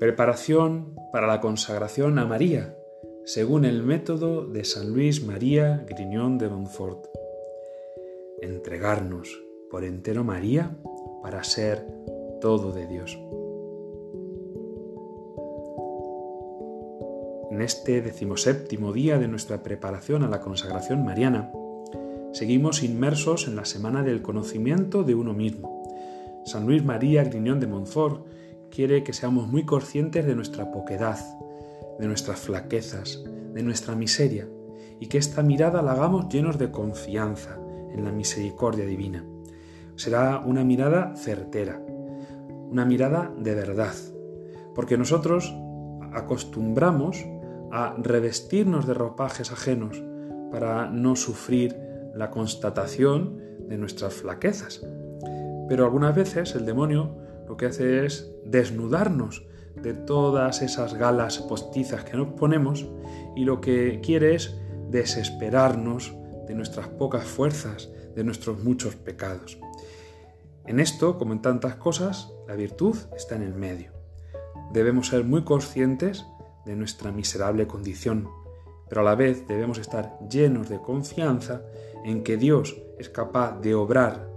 Preparación para la consagración a María, según el método de San Luis María Griñón de Montfort. Entregarnos por entero María para ser todo de Dios. En este decimoséptimo día de nuestra preparación a la consagración mariana, seguimos inmersos en la semana del conocimiento de uno mismo. San Luis María Griñón de Montfort quiere que seamos muy conscientes de nuestra poquedad, de nuestras flaquezas, de nuestra miseria, y que esta mirada la hagamos llenos de confianza en la misericordia divina. Será una mirada certera, una mirada de verdad, porque nosotros acostumbramos a revestirnos de ropajes ajenos para no sufrir la constatación de nuestras flaquezas. Pero algunas veces el demonio lo que hace es desnudarnos de todas esas galas postizas que nos ponemos y lo que quiere es desesperarnos de nuestras pocas fuerzas, de nuestros muchos pecados. En esto, como en tantas cosas, la virtud está en el medio. Debemos ser muy conscientes de nuestra miserable condición, pero a la vez debemos estar llenos de confianza en que Dios es capaz de obrar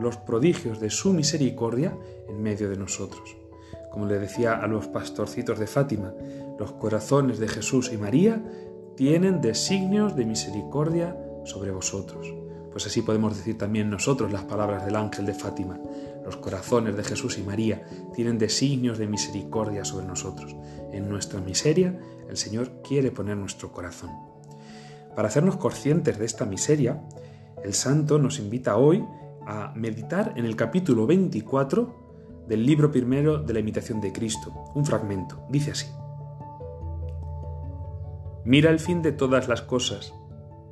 los prodigios de su misericordia en medio de nosotros. Como le decía a los pastorcitos de Fátima, los corazones de Jesús y María tienen designios de misericordia sobre vosotros. Pues así podemos decir también nosotros las palabras del ángel de Fátima. Los corazones de Jesús y María tienen designios de misericordia sobre nosotros. En nuestra miseria, el Señor quiere poner nuestro corazón. Para hacernos conscientes de esta miseria, el santo nos invita hoy a meditar en el capítulo 24 del libro primero de la imitación de Cristo, un fragmento. Dice así. Mira el fin de todas las cosas,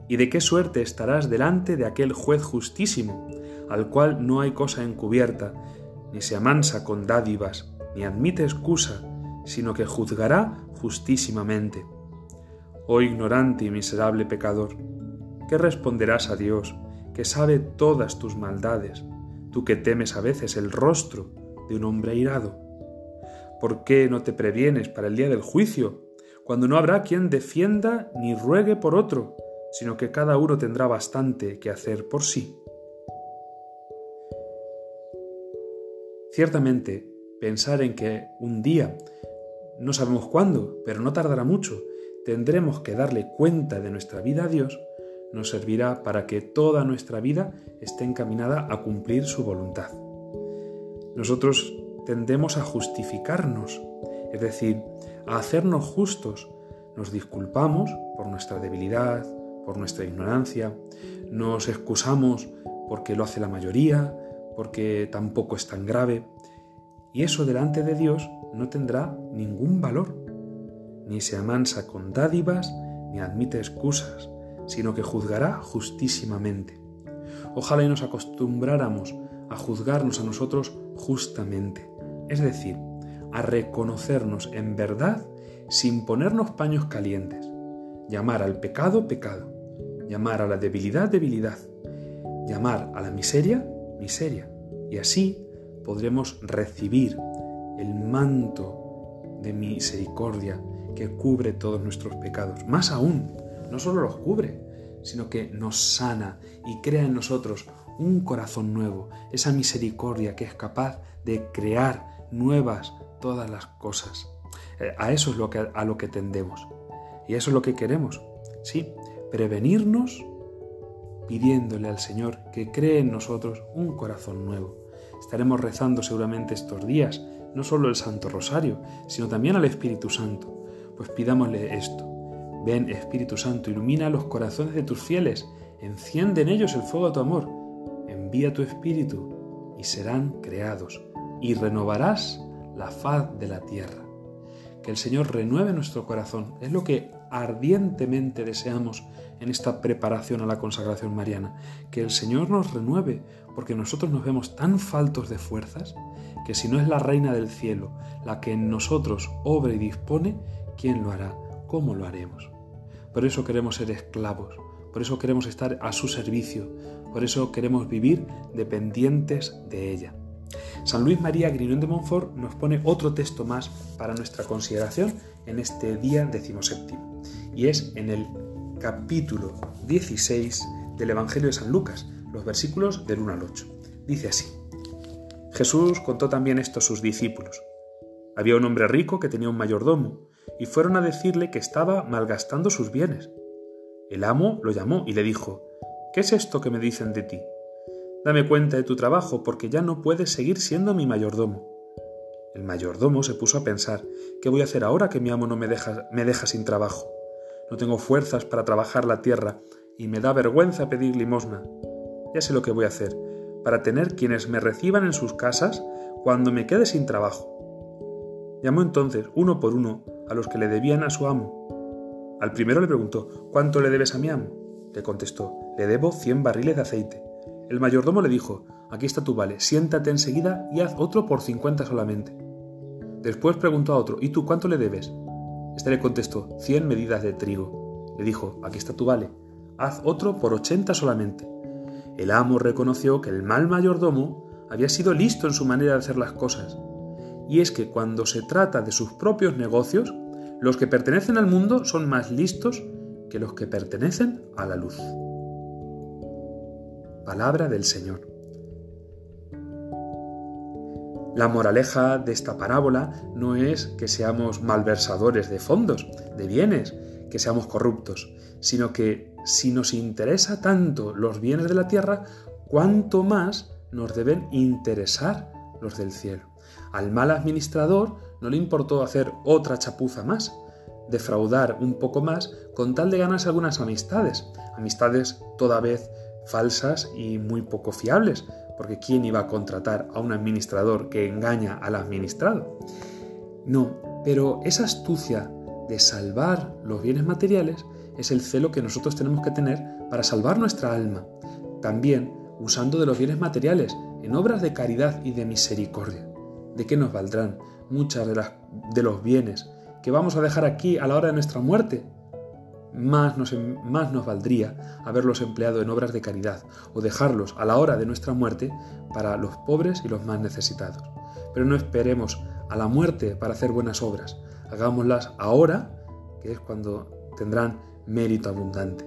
y de qué suerte estarás delante de aquel juez justísimo, al cual no hay cosa encubierta, ni se amansa con dádivas, ni admite excusa, sino que juzgará justísimamente. Oh ignorante y miserable pecador, ¿qué responderás a Dios, que sabe todas tus maldades, tú que temes a veces el rostro de un hombre airado? ¿Por qué no te previenes para el día del juicio, cuando no habrá quien defienda ni ruegue por otro, sino que cada uno tendrá bastante que hacer por sí? Ciertamente, pensar en que un día, no sabemos cuándo, pero no tardará mucho, tendremos que darle cuenta de nuestra vida a Dios, nos servirá para que toda nuestra vida esté encaminada a cumplir su voluntad. Nosotros tendemos a justificarnos, es decir, a hacernos justos. Nos disculpamos por nuestra debilidad, por nuestra ignorancia, nos excusamos porque lo hace la mayoría, porque tampoco es tan grave, y eso delante de Dios no tendrá ningún valor, ni se amansa con dádivas, ni admite excusas, sino que juzgará justísimamente. Ojalá y nos acostumbráramos a juzgarnos a nosotros justamente, es decir, a reconocernos en verdad sin ponernos paños calientes, llamar al pecado pecado, llamar a la debilidad debilidad, llamar a la miseria miseria, y así podremos recibir el manto de misericordia que cubre todos nuestros pecados. Más aún, no solo los cubre, sino que nos sana y crea en nosotros un corazón nuevo, esa misericordia que es capaz de crear nuevas todas las cosas. Eh, a eso es lo que, a lo que tendemos. Y eso es lo que queremos. Sí, prevenirnos pidiéndole al Señor que cree en nosotros un corazón nuevo. Estaremos rezando seguramente estos días, no solo el Santo Rosario, sino también al Espíritu Santo. Pues pidámosle esto, Ven, Espíritu Santo, ilumina los corazones de tus fieles, enciende en ellos el fuego de tu amor, envía tu Espíritu y serán creados, y renovarás la faz de la tierra. Que el Señor renueve nuestro corazón, es lo que ardientemente deseamos en esta preparación a la consagración mariana, que el Señor nos renueve, porque nosotros nos vemos tan faltos de fuerzas, que si no es la Reina del Cielo la que en nosotros obra y dispone, ¿quién lo hará? ¿Cómo lo haremos? Por eso queremos ser esclavos, por eso queremos estar a su servicio, por eso queremos vivir dependientes de ella. San Luis María Grignon de Montfort nos pone otro texto más para nuestra consideración en este día decimoséptimo, y es en el capítulo 16 del Evangelio de San Lucas, los versículos del 1 al 8. Dice así, Jesús contó también esto a sus discípulos. Había un hombre rico que tenía un mayordomo, y fueron a decirle que estaba malgastando sus bienes. El amo lo llamó y le dijo, ¿Qué es esto que me dicen de ti? Dame cuenta de tu trabajo, porque ya no puedes seguir siendo mi mayordomo. El mayordomo se puso a pensar, ¿qué voy a hacer ahora que mi amo no me deja, me deja sin trabajo? No tengo fuerzas para trabajar la tierra y me da vergüenza pedir limosna. Ya sé lo que voy a hacer, para tener quienes me reciban en sus casas cuando me quede sin trabajo. Llamó entonces, uno por uno, a los que le debían a su amo. Al primero le preguntó, ¿cuánto le debes a mi amo? Le contestó, le debo cien barriles de aceite. El mayordomo le dijo, aquí está tu vale, siéntate enseguida y haz otro por cincuenta solamente. Después preguntó a otro, ¿y tú cuánto le debes? Este le contestó, cien medidas de trigo. Le dijo, aquí está tu vale, haz otro por ochenta solamente. El amo reconoció que el mal mayordomo había sido listo en su manera de hacer las cosas. Y es que cuando se trata de sus propios negocios, los que pertenecen al mundo son más listos que los que pertenecen a la luz. Palabra del Señor. La moraleja de esta parábola no es que seamos malversadores de fondos, de bienes, que seamos corruptos, sino que si nos interesa tanto los bienes de la tierra, cuánto más nos deben interesar los del cielo. Al mal administrador no le importó hacer otra chapuza más, defraudar un poco más con tal de ganarse algunas amistades, amistades toda vez falsas y muy poco fiables, porque ¿quién iba a contratar a un administrador que engaña al administrado? No, pero esa astucia de salvar los bienes materiales es el celo que nosotros tenemos que tener para salvar nuestra alma, también usando de los bienes materiales en obras de caridad y de misericordia. ¿De qué nos valdrán muchas de, las, de los bienes que vamos a dejar aquí a la hora de nuestra muerte más nos, más nos valdría haberlos empleado en obras de caridad o dejarlos a la hora de nuestra muerte para los pobres y los más necesitados. Pero no esperemos a la muerte para hacer buenas obras, hagámoslas ahora, que es cuando tendrán mérito abundante.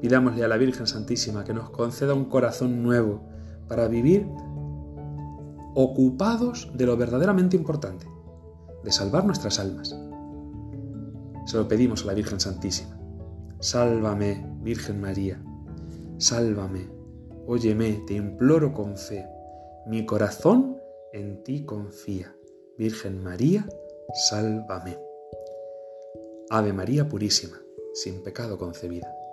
Pidámosle a la Virgen Santísima que nos conceda un corazón nuevo para vivir ocupados de lo verdaderamente importante, de salvar nuestras almas. Se lo pedimos a la Virgen Santísima. Sálvame, Virgen María, sálvame, óyeme, te imploro con fe, mi corazón en ti confía. Virgen María, sálvame. Ave María Purísima, sin pecado concebida.